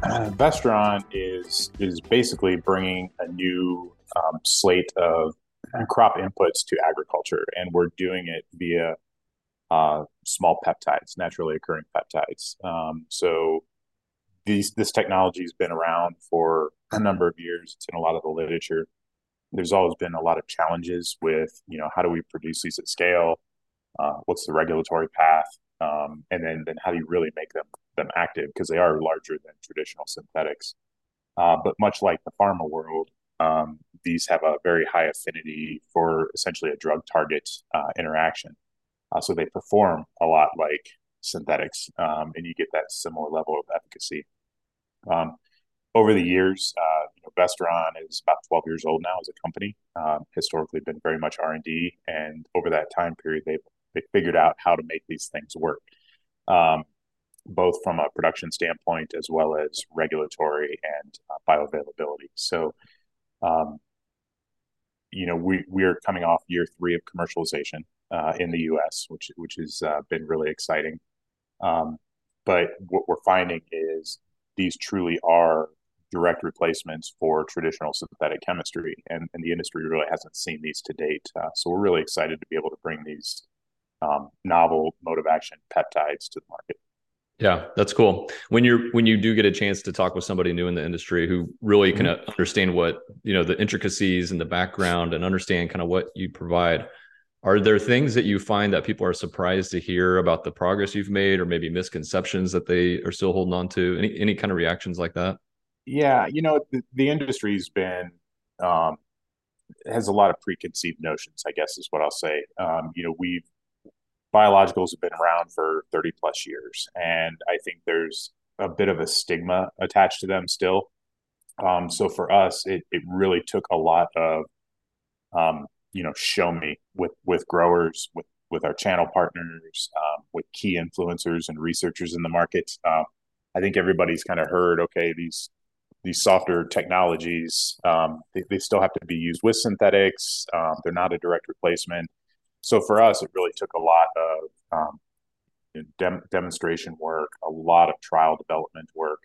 Vestaron is is basically bringing a new um, slate of crop inputs to agriculture, and we're doing it via uh, small peptides, naturally occurring peptides. Um, so these this technology has been around for a number of years. It's in a lot of the literature. There's always been a lot of challenges with you know how do we produce these at scale? Uh, what's the regulatory path? Um, and then then how do you really make them them active because they are larger than traditional synthetics. Uh, but much like the pharma world, um, these have a very high affinity for essentially a drug target uh, interaction. Uh, so they perform a lot like synthetics, um, and you get that similar level of efficacy. Um, over the years, uh, you know, is about 12 years old now as a company. Um, historically, been very much R and D, and over that time period, they've they figured out how to make these things work. Um, both from a production standpoint as well as regulatory and uh, bioavailability. So, um, you know, we we are coming off year three of commercialization uh, in the U.S., which which has uh, been really exciting. Um, but what we're finding is these truly are direct replacements for traditional synthetic chemistry, and, and the industry really hasn't seen these to date. Uh, so we're really excited to be able to bring these um, novel mode of action peptides to the market. Yeah, that's cool. When you're when you do get a chance to talk with somebody new in the industry who really can mm-hmm. understand what you know the intricacies and the background and understand kind of what you provide, are there things that you find that people are surprised to hear about the progress you've made, or maybe misconceptions that they are still holding on to? Any any kind of reactions like that? Yeah, you know the, the industry's been um, has a lot of preconceived notions. I guess is what I'll say. Um, you know, we've biologicals have been around for 30 plus years. And I think there's a bit of a stigma attached to them still. Um, so for us, it, it really took a lot of, um, you know, show me with, with growers, with, with our channel partners, um, with key influencers and researchers in the market. Uh, I think everybody's kind of heard, okay, these these softer technologies, um, they, they, still have to be used with synthetics. Um, they're not a direct replacement so for us, it really took a lot of um, dem- demonstration work, a lot of trial development work.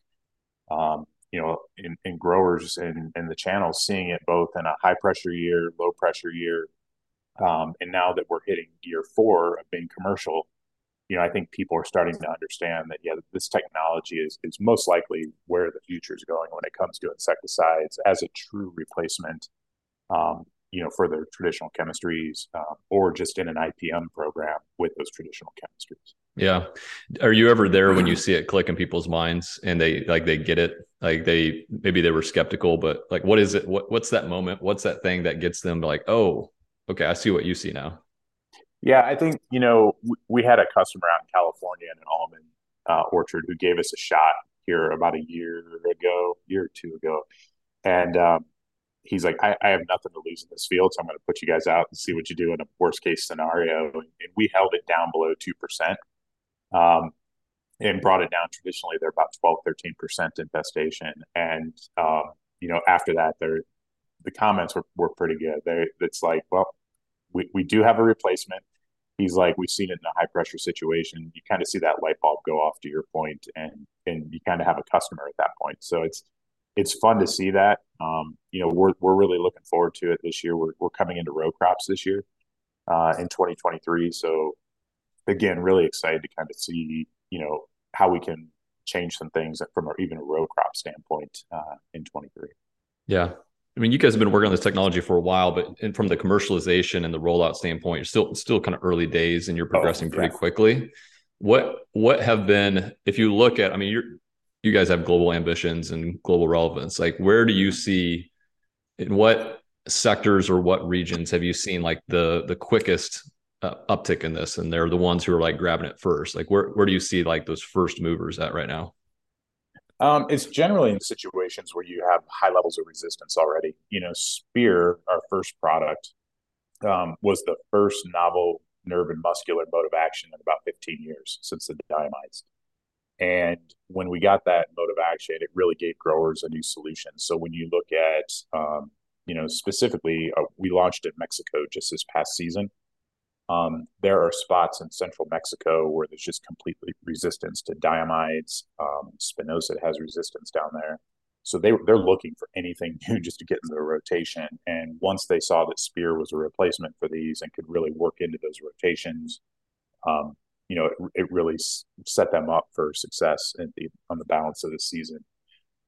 Um, you know, in, in growers and in, the channels, seeing it both in a high pressure year, low pressure year, um, and now that we're hitting year four of being commercial, you know, I think people are starting to understand that yeah, this technology is is most likely where the future is going when it comes to insecticides as a true replacement um, you know, for their traditional chemistries, um, or just in an IPM program with those traditional chemistries. Yeah. Are you ever there when you see it click in people's minds and they like they get it? Like they maybe they were skeptical, but like what is it? What what's that moment? What's that thing that gets them like, oh, okay, I see what you see now. Yeah, I think you know we, we had a customer out in California in an almond uh, orchard who gave us a shot here about a year ago, year or two ago, and um, he's like, I, I, have nothing to lose in this field, so I'm going to put you guys out and see what you do in a worst case scenario. And, we held it down below two percent, um, and brought it down. Traditionally, they're about 12, 13 percent infestation, and um, you know after that, they're the comments were, were pretty good. They it's like, well, we, we do have a replacement. He's like, we've seen it in a high pressure situation. You kind of see that light bulb go off to your point, and and you kind of have a customer at that point. So it's it's fun to see that. Um, you know, we're we're really looking forward to it this year. We're we're coming into row crops this year uh, in 2023. So again, really excited to kind of see you know how we can change some things from our, even a row crop standpoint uh, in 23. Yeah. I mean, you guys have been working on this technology for a while, but from the commercialization and the rollout standpoint, you're still still kind of early days, and you're oh, progressing oh, yeah. pretty quickly. What what have been, if you look at, I mean, you're you guys have global ambitions and global relevance. Like, where do you see in what sectors or what regions have you seen like the the quickest uh, uptick in this? And they're the ones who are like grabbing it first. Like, where where do you see like those first movers at right now? Um, it's generally in situations where you have high levels of resistance already. You know, Spear, our first product, um, was the first novel nerve and muscular mode of action in about 15 years since the diamides. And when we got that mode of action, it really gave growers a new solution. So when you look at, um, you know, specifically, uh, we launched in Mexico just this past season. Um, there are spots in central Mexico where there's just completely resistance to diamides. Um, spinosad has resistance down there. So they they're looking for anything new just to get into the rotation. And once they saw that Spear was a replacement for these and could really work into those rotations, um, you know, it, it really set them up for success the, on the balance of the season.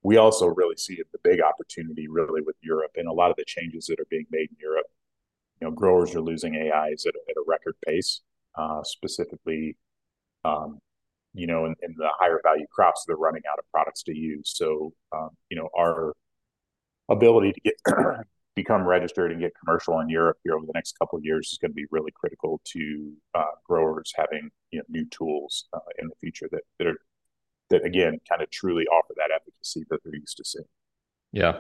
We also really see the big opportunity really with Europe and a lot of the changes that are being made in Europe. You know, growers are losing AIs at, at a record pace, uh, specifically um, you know, in, in the higher value crops, they're running out of products to use. So, um, you know, our ability to get become registered and get commercial in Europe here over the next couple of years is going to be really critical to uh, growers having you know new tools uh, in the future that that are that again kind of truly offer that efficacy that they're used to seeing. Yeah.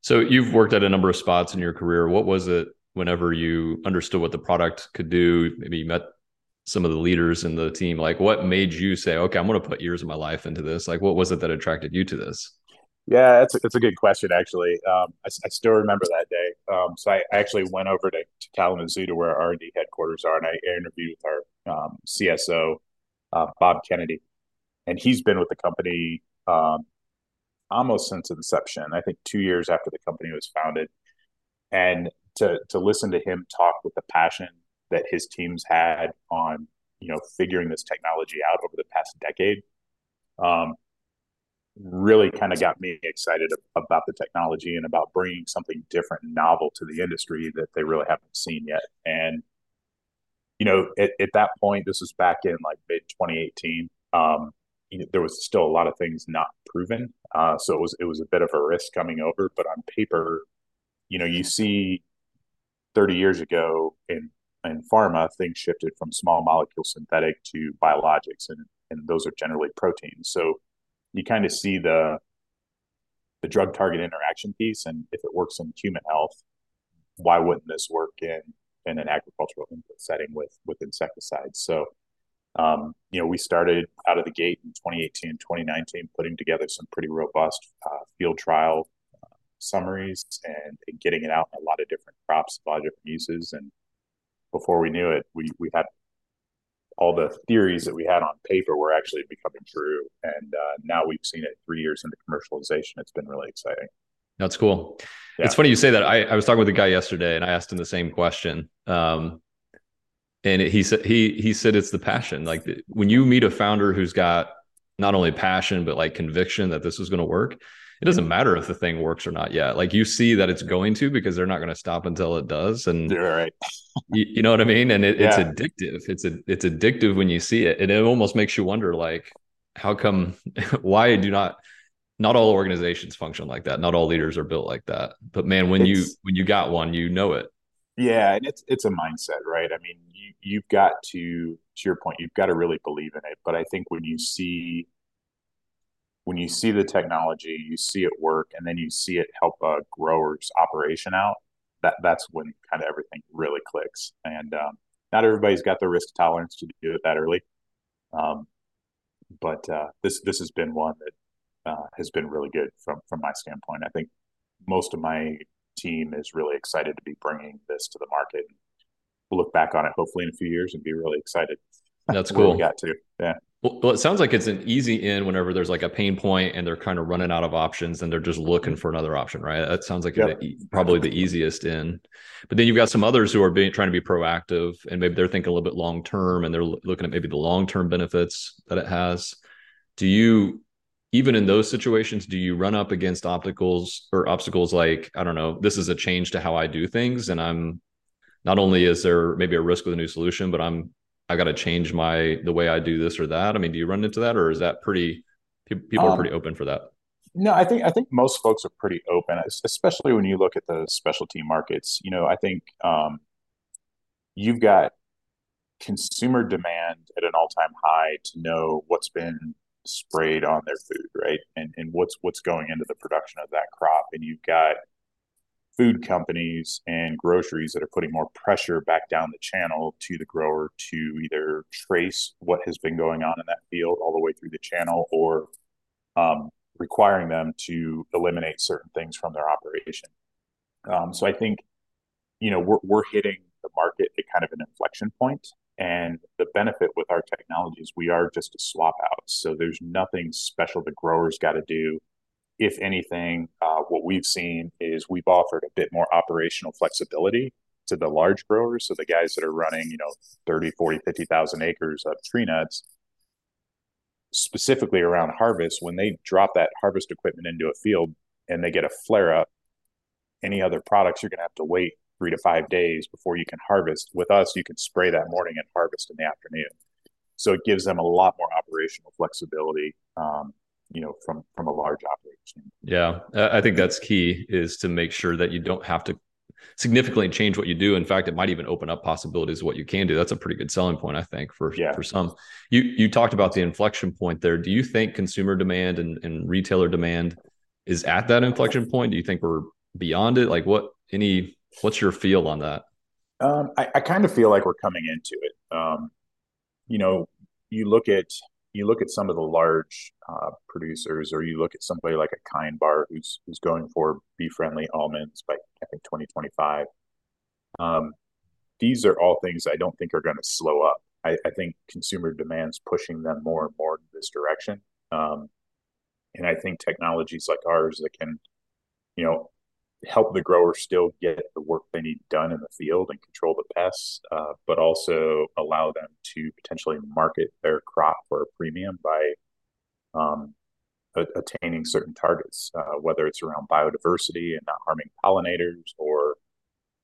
So you've worked at a number of spots in your career. What was it whenever you understood what the product could do? Maybe you met some of the leaders in the team like what made you say okay i'm going to put years of my life into this like what was it that attracted you to this yeah that's a, that's a good question actually. Um, I, I, still remember that day. Um, so I, I, actually went over to, to kalamazoo to where our r&d headquarters are and i interviewed with our um, cso uh, bob kennedy. And he's been with the company um, almost since inception i think two years after the company was founded. And to, to listen to him talk with the passion that his teams had on you know figuring this technology out over the past decade um, really kind of got me excited about the technology and about bringing something different and novel to the industry that they really haven't seen yet and you know at, at that point this was back in like mid 2018 um, you know, there was still a lot of things not proven uh, so it was it was a bit of a risk coming over but on paper you know you see 30 years ago in in pharma, things shifted from small molecule synthetic to biologics, and and those are generally proteins. So you kind of see the the drug target interaction piece, and if it works in human health, why wouldn't this work in in an agricultural input setting with with insecticides? So um, you know, we started out of the gate in 2018 and 2019, putting together some pretty robust uh, field trial uh, summaries and, and, getting it out in a lot of different crops, a lot of different uses, and before we knew it, we we had all the theories that we had on paper were actually becoming true, and uh, now we've seen it three years into commercialization. It's been really exciting. That's cool. Yeah. It's funny you say that. I, I was talking with a guy yesterday, and I asked him the same question. Um, and he said he he said it's the passion. Like when you meet a founder who's got not only passion but like conviction that this is going to work, it doesn't matter if the thing works or not yet. Like you see that it's going to because they're not going to stop until it does. And You're right. you, you, know what I mean? And it, yeah. it's addictive. It's a, it's addictive when you see it. And it almost makes you wonder like, how come, why do not, not all organizations function like that. Not all leaders are built like that. But man, when it's, you, when you got one, you know it. Yeah. And it's, it's a mindset, right? I mean, you, you've got to, to your point, you've got to really believe in it. But I think when you see when you see the technology, you see it work, and then you see it help a grower's operation out. That that's when kind of everything really clicks. And um, not everybody's got the risk tolerance to do it that early. Um, but uh, this this has been one that uh, has been really good from from my standpoint. I think most of my team is really excited to be bringing this to the market. We'll look back on it hopefully in a few years and be really excited. That's cool. we got to yeah. Well, it sounds like it's an easy in whenever there's like a pain point and they're kind of running out of options and they're just looking for another option, right? That sounds like yep. the, probably the easiest in. But then you've got some others who are being trying to be proactive and maybe they're thinking a little bit long term and they're looking at maybe the long term benefits that it has. Do you even in those situations do you run up against obstacles or obstacles like I don't know, this is a change to how I do things and I'm not only is there maybe a risk with a new solution, but I'm I got to change my the way I do this or that? I mean, do you run into that, or is that pretty? People um, are pretty open for that. No, I think I think most folks are pretty open, especially when you look at the specialty markets. You know, I think um, you've got consumer demand at an all-time high to know what's been sprayed on their food, right? And and what's what's going into the production of that crop. And you've got food companies and groceries that are putting more pressure back down the channel to the grower to either trace what has been going on in that field all the way through the channel or um, requiring them to eliminate certain things from their operation. Um, so I think, you know, we're, we're hitting the market at kind of an inflection point. And the benefit with our technologies, we are just a swap out. So there's nothing special the growers got to do. If anything, uh, what we've seen is we've offered a bit more operational flexibility to the large growers. So the guys that are running, you know, 30, 40, 50,000 acres of tree nuts, specifically around harvest, when they drop that harvest equipment into a field and they get a flare up, any other products, you're going to have to wait three to five days before you can harvest. With us, you can spray that morning and harvest in the afternoon. So it gives them a lot more operational flexibility, um, you know, from from a large operation. Yeah, I think that's key is to make sure that you don't have to significantly change what you do. In fact, it might even open up possibilities of what you can do. That's a pretty good selling point, I think, for yeah. for some. You you talked about the inflection point there. Do you think consumer demand and, and retailer demand is at that inflection point? Do you think we're beyond it? Like what any what's your feel on that? Um, I, I kind of feel like we're coming into it. Um, you know, you look at you look at some of the large uh, producers, or you look at somebody like a Kind Bar who's who's going for bee friendly almonds by I think 2025. Um, these are all things I don't think are going to slow up. I, I, think consumer demand's pushing them more and more in this direction. Um, and I think technologies like ours that can, you know, help the grower still get the work they need done in the field and control the pests, uh, but also allow them to potentially market their crop for a premium by um, a- attaining certain targets, uh, whether it's around biodiversity and not harming pollinators or,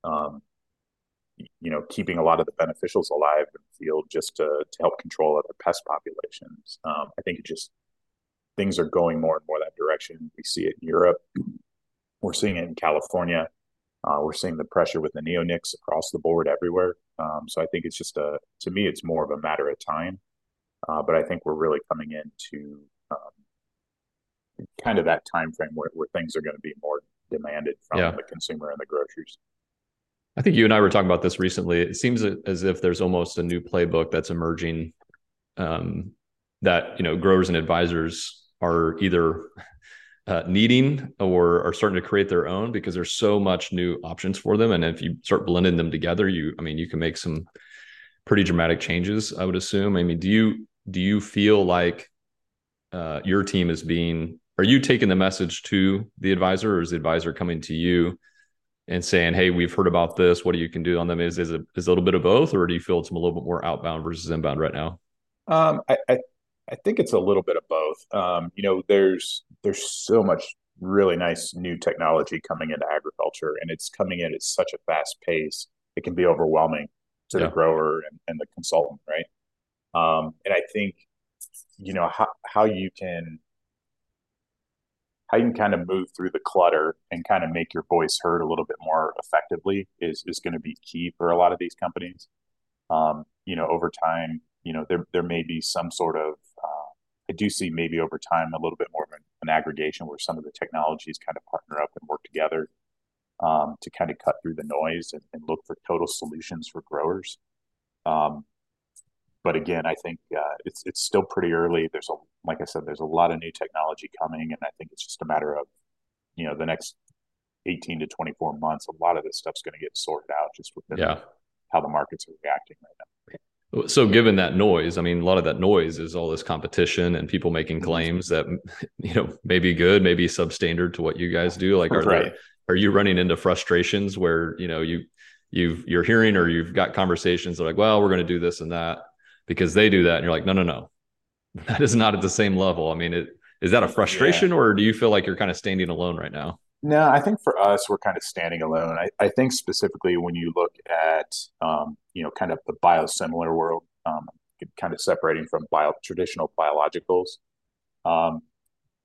um, you know, keeping a lot of the beneficials alive in the field just to, to help control other pest populations. Um, I think it just things are going more and more that direction. We see it in Europe. We're seeing it in California. Uh, we're seeing the pressure with the neonics across the board everywhere. Um, so I think it's just a, to me, it's more of a matter of time. Uh, but I think we're really coming into um, kind of that time frame where, where things are going to be more demanded from yeah. the consumer and the grocers. I think you and I were talking about this recently. It seems as if there's almost a new playbook that's emerging um, that you know growers and advisors are either uh, needing or are starting to create their own because there's so much new options for them. And if you start blending them together, you, I mean, you can make some pretty dramatic changes. I would assume. I mean, do you do you feel like uh, your team is being? Are you taking the message to the advisor, or is the advisor coming to you and saying, "Hey, we've heard about this. What do you can do on them?" Is is it is a little bit of both, or do you feel it's a little bit more outbound versus inbound right now? Um, I, I I think it's a little bit of both. Um, you know, there's there's so much really nice new technology coming into agriculture, and it's coming in at such a fast pace. It can be overwhelming to yeah. the grower and, and, the consultant, right? Um, and I think you know how how you can how you can kind of move through the clutter and kind of make your voice heard a little bit more effectively is is going to be key for a lot of these companies. Um, you know, over time, you know, there there may be some sort of do see maybe over time a little bit more of an, an aggregation where some of the technologies kind of partner up and work together um, to kind of cut through the noise and, and, look for total solutions for growers. Um, but again, I think uh, it's it's still pretty early. There's a like I said, there's a lot of new technology coming, and I think it's just a matter of you know the next 18 to 24 months. A lot of this stuff's going to get sorted out just with yeah. how the markets are reacting right now. So, given that noise, I mean, a lot of that noise is all this competition and people making mm-hmm. claims that you know may be good, maybe substandard to what you guys do. Like, are right. are you running into frustrations where you know you you've you're hearing or you've got conversations that are like, well, we're going to do this and that because they do that, and you're like, no, no, no, that is not at the same level. I mean, it, is that a frustration, yeah. or do you feel like you're kind of standing alone right now? No, I think for us, we're kind of standing alone. I, I think specifically when you look at, um, you know, kind of the biosimilar world, um, kind of separating from bio, traditional biologicals, um,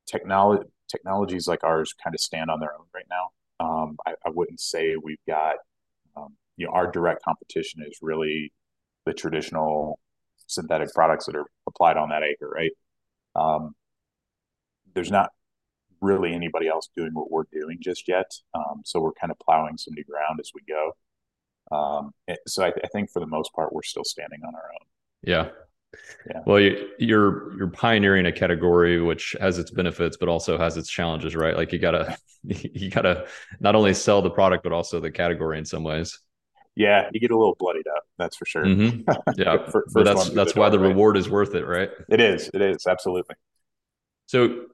technology technologies like ours kind of stand on their own right now. Um, I, I, wouldn't say we've got, um, you know, our direct competition is really the traditional synthetic products that are applied on that acre, right? Um, there's not really anybody else doing what we're doing just yet. Um, so we're kind of plowing some new ground as we go. Um, so I, I, think for the most part, we're still standing on our own. Yeah. Yeah. Well, you, you're you're pioneering a category which has its benefits, but also has its challenges, right? Like you gotta you gotta not only sell the product, but also the category in some ways. Yeah, you get a little bloodied up. That's for sure. Mm-hmm. Yeah, but that's that's why the right? reward is worth it, right? It is. It is absolutely. So,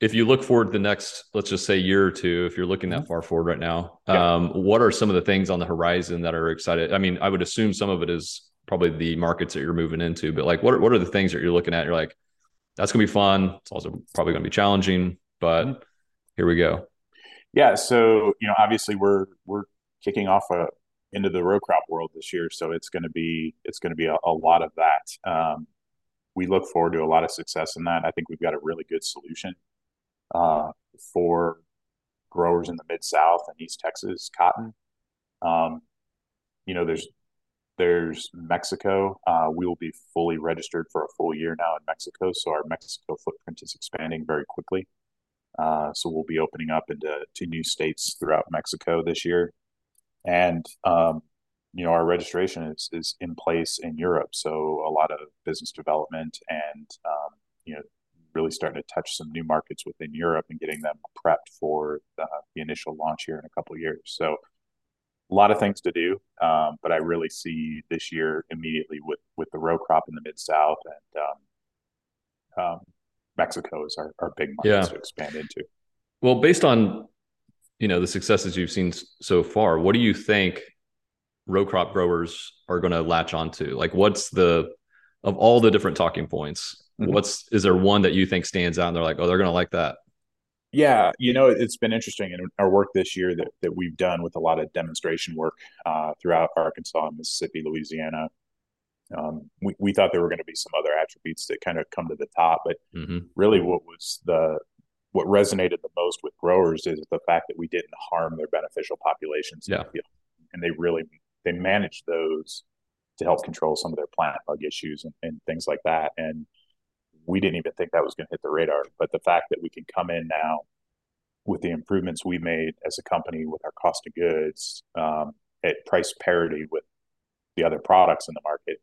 if you look forward to the next, let's just say year or two, if you're looking that mm-hmm. far forward right now, yeah. um, what are some of the things on the horizon that are excited? I mean, I would assume some of it is probably the markets that you're moving into, but like, what are, what are the things that you're looking at? You're like, that's gonna be fun. It's also probably gonna be challenging, but mm-hmm. here we go. Yeah. So you know, obviously, we're we're kicking off a into the row crop world this year. So it's going to be it's going to be a, a lot of that. Um, we look forward to a lot of success in that. I think we've got a really good solution uh, for growers in the mid South and East Texas cotton. Um, you know, there's there's Mexico. Uh, we will be fully registered for a full year now in Mexico, so our Mexico footprint is expanding very quickly. Uh, so we'll be opening up into to new states throughout Mexico this year and um, you know our registration is is in place in Europe. So a lot of business development and um, you know really starting to touch some new markets within Europe and getting them prepped for the, the initial launch here in a couple of years. So a lot of things to do, um, but I really see this year immediately with with the row crop in the mid south and um, um, Mexico is our, our big market yeah. to expand into. Well, based on you know the successes you've seen so far what do you think row crop growers are going to latch onto like what's the of all the different talking points mm-hmm. what's is there one that you think stands out and they're like oh they're going to like that yeah you know it's been interesting in our work this year that, that we've done with a lot of demonstration work uh, throughout arkansas mississippi louisiana um, we, we thought there were going to be some other attributes that kind of come to the top but mm-hmm. really what was the what resonated the most with growers is the fact that we didn't harm their beneficial populations yeah. and they really they managed those to help control some of their plant bug issues and, and things like that and we didn't even think that was going to hit the radar but the fact that we can come in now with the improvements we made as a company with our cost of goods um, at price parity with the other products in the market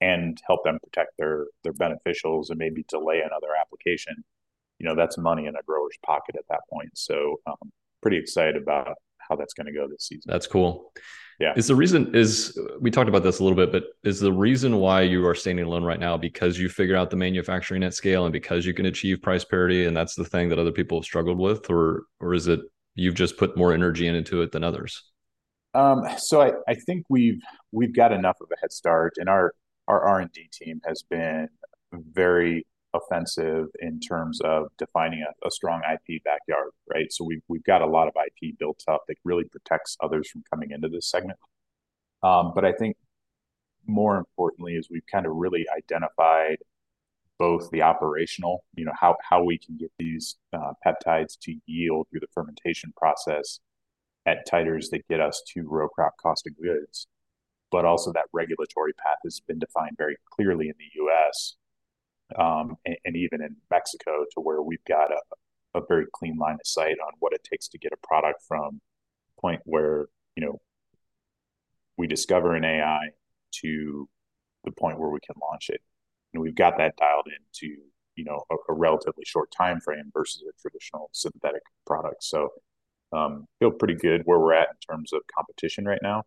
and help them protect their their beneficials and maybe delay another application you know that's money in a grower's pocket at that point. So um, pretty excited about how that's going to go this season. That's cool. Yeah. Is the reason is we talked about this a little bit, but is the reason why you are standing alone right now because you figured out the manufacturing at scale and because you can achieve price parity and that's the thing that other people have struggled with, or or is it you've just put more energy into it than others? Um, so I, I think we've we've got enough of a head start, and our our R and D team has been very offensive in terms of defining a, a, strong IP backyard, right? So we've we've got a lot of IP built up that really protects others from coming into this segment. Um, but I think more importantly is we've kind of really identified both the operational, you know, how how we can get these uh, peptides to yield through the fermentation process at titers that get us to row crop cost of goods, but also that regulatory path has been defined very clearly in the U.S um, and, and, even in Mexico, to where we've got a, a very clean line of sight on what it takes to get a product from point where you know we discover an AI to the point where we can launch it, and we've got that dialed into you know a, a relatively short time frame versus a traditional synthetic product. So um, feel pretty good where we're at in terms of competition right now,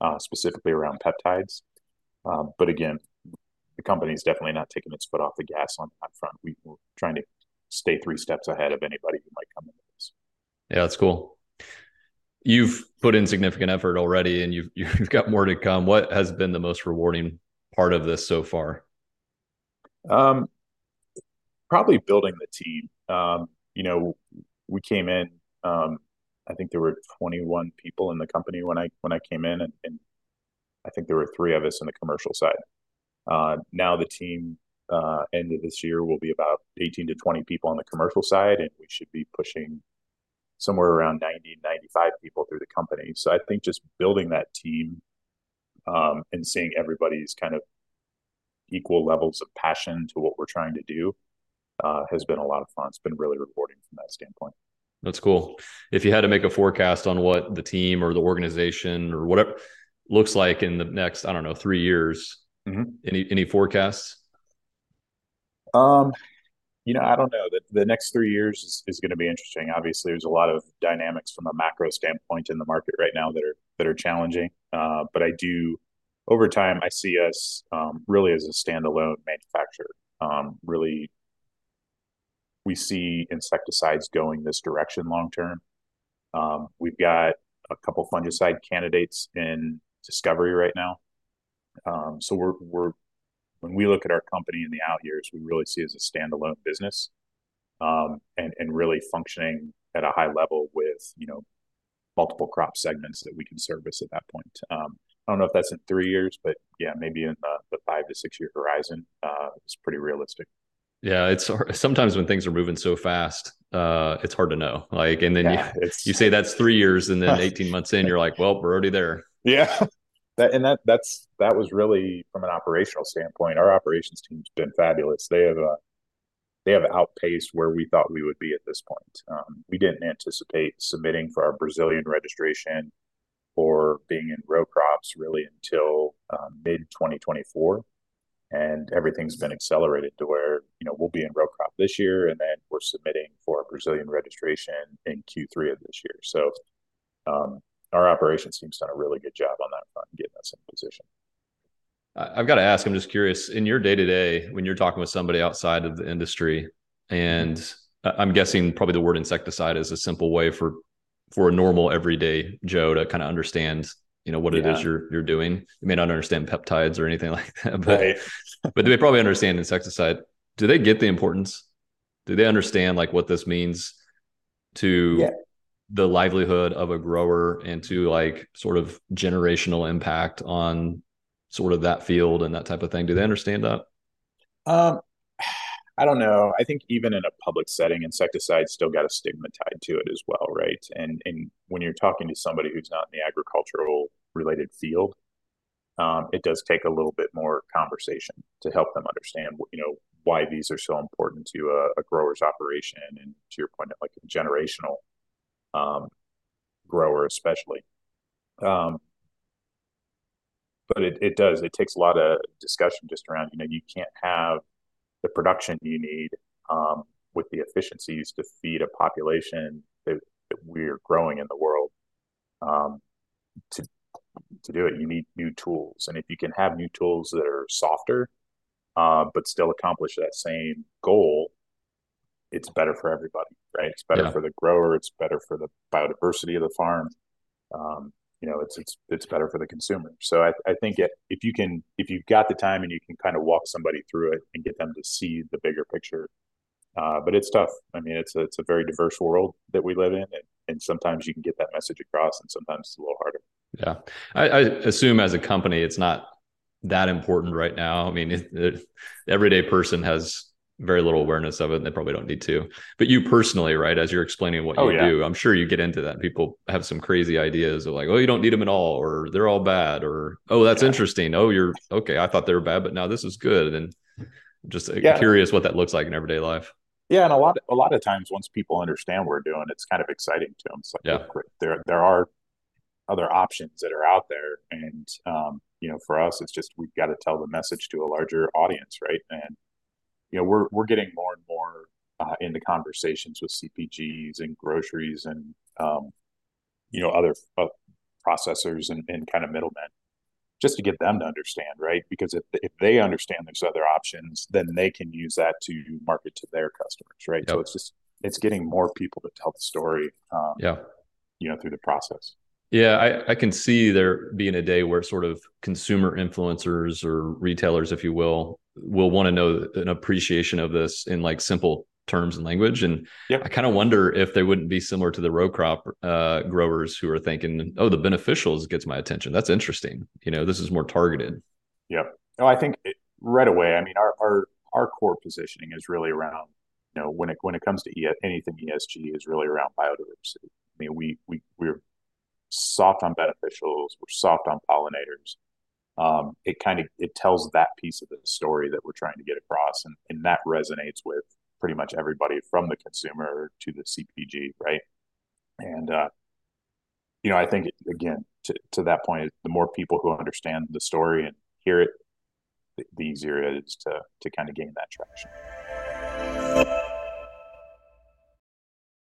uh, specifically around peptides. Um, but again, the company is definitely not taking its foot off the gas on that front. We, are trying to stay three steps ahead of anybody who might come into this. Yeah, that's cool. You've put in significant effort already, and you've you've got more to come. What has been the most rewarding part of this so far? Um, probably building the team. Um, you know, we came in. Um, I think there were 21 people in the company when I when I came in, and, and I think there were three of us in the commercial side. Uh, now the team uh, end of this year will be about 18 to 20 people on the commercial side, and we should be pushing somewhere around 90, 95 people through the company. So I think just building that team um, and seeing everybody's kind of equal levels of passion to what we're trying to do uh, has been a lot of fun. It's been really rewarding from that standpoint. That's cool. If you had to make a forecast on what the team or the organization or whatever looks like in the next, I don't know, three years, Mm-hmm. Any any forecasts? Um, you know, I don't know. The, the next three years is, is going to be interesting. Obviously, there's a lot of dynamics from a macro standpoint in the market right now that are that are challenging. Uh, but I do, over time, I see us um, really as a standalone manufacturer. Um, really, we see insecticides going this direction long term. Um, we've got a couple fungicide candidates in discovery right now. Um, so we're we're when we look at our company in the out years, we really see as a standalone business um, and, and really functioning at a high level with, you know, multiple crop segments that we can service at that point. Um, I don't know if that's in three years, but yeah, maybe in the, the five to six year horizon, uh, it's pretty realistic. Yeah, it's sometimes when things are moving so fast, uh, it's hard to know. Like, and then yeah, you, you say that's three years, and then 18 months in, you're like, well, we're already there. Yeah, that and that that's that was really from an operational standpoint. Our operations team's been fabulous. They have uh, they have outpaced where we thought we would be at this point. Um, we didn't anticipate submitting for our Brazilian registration or being in row crops really until um, mid 2024 and everything's been accelerated to where you know we'll be in row crop this year and then we're submitting for a brazilian registration in q3 of this year so um, our operations team's done a really good job on that front, getting us in position. I've got to ask. I'm just curious. In your day to day, when you're talking with somebody outside of the industry, and I'm guessing probably the word insecticide is a simple way for for a normal everyday Joe to kind of understand, you know, what yeah. it is you're you're doing. You may not understand peptides or anything like that, but right. but they probably understand insecticide? Do they get the importance? Do they understand like what this means to yeah the livelihood of a grower and to like sort of generational impact on sort of that field and that type of thing. Do they understand that? Um i don't know. I think even in a public setting insecticides still got a stigma tied to it as well right? And and when you're talking to somebody who's not in the agricultural related field um, it does take a little bit more conversation to help them understand you know why these are so important to a, a grower's operation and to your point like generational um, grower, especially. Um, but it, it does. It takes a lot of discussion just around, you know, you can't have the production you need um, with the efficiencies to feed a population that, that we're growing in the world. Um, to to do it, you need new tools, and if you can have new tools that are softer, uh, but still accomplish that same goal, it's better for everybody, right? It's better yeah. for the grower. It's better for the biodiversity of the farm. Um, you know, it's it's it's better for the consumer. So I, I think it, if you can, if you've got the time and you can kind of walk somebody through it and get them to see the bigger picture, uh, but it's tough. I mean, it's a, it's a very diverse world that we live in, and, and sometimes you can get that message across, and sometimes it's a little harder. Yeah, I, I assume as a company, it's not that important right now. I mean, it, it, everyday person has very little awareness of it and they probably don't need to but you personally right as you're explaining what oh, you yeah. do i'm sure you get into that people have some crazy ideas of like oh you don't need them at all or they're all bad or oh that's yeah. interesting oh you're okay i thought they were bad but now this is good and just uh, yeah. curious what that looks like in everyday life yeah and a lot of, a lot of times once people understand what we're doing it's kind of exciting to them it's like yeah. there there are other options that are out there and um, you know for us it's just we've got to tell the message to a larger audience right and you know, we're we're getting more and more uh, into conversations with CPGs and groceries and um, you know other uh, processors and, and kind of middlemen, just to get them to understand, right? Because if if they understand there's other options, then they can use that to market to their customers, right? Yep. So it's just it's getting more people to tell the story, um, yeah, you know, through the process. Yeah, I, I, can see there being a day where sort of consumer influencers or retailers, if you will, will want to know an appreciation of this in like simple terms and language. And yep. I kind of wonder if they wouldn't be similar to the row crop uh, growers who are thinking, "Oh, the beneficials gets my attention. That's interesting. You know, this is more targeted." Yep. No, I think it, right away. I mean, our our our core positioning is really around you know when it when it comes to e- anything ESG is really around biodiversity. I mean, we we we're soft on beneficials. We're soft on pollinators um, it kind of it tells that piece of the story that we're trying to get across and, and that resonates with pretty much everybody from the consumer to the cpg right? And uh, you know i think again to, to that point the more people who understand the story and hear it the, the easier it is to to kind of gain that traction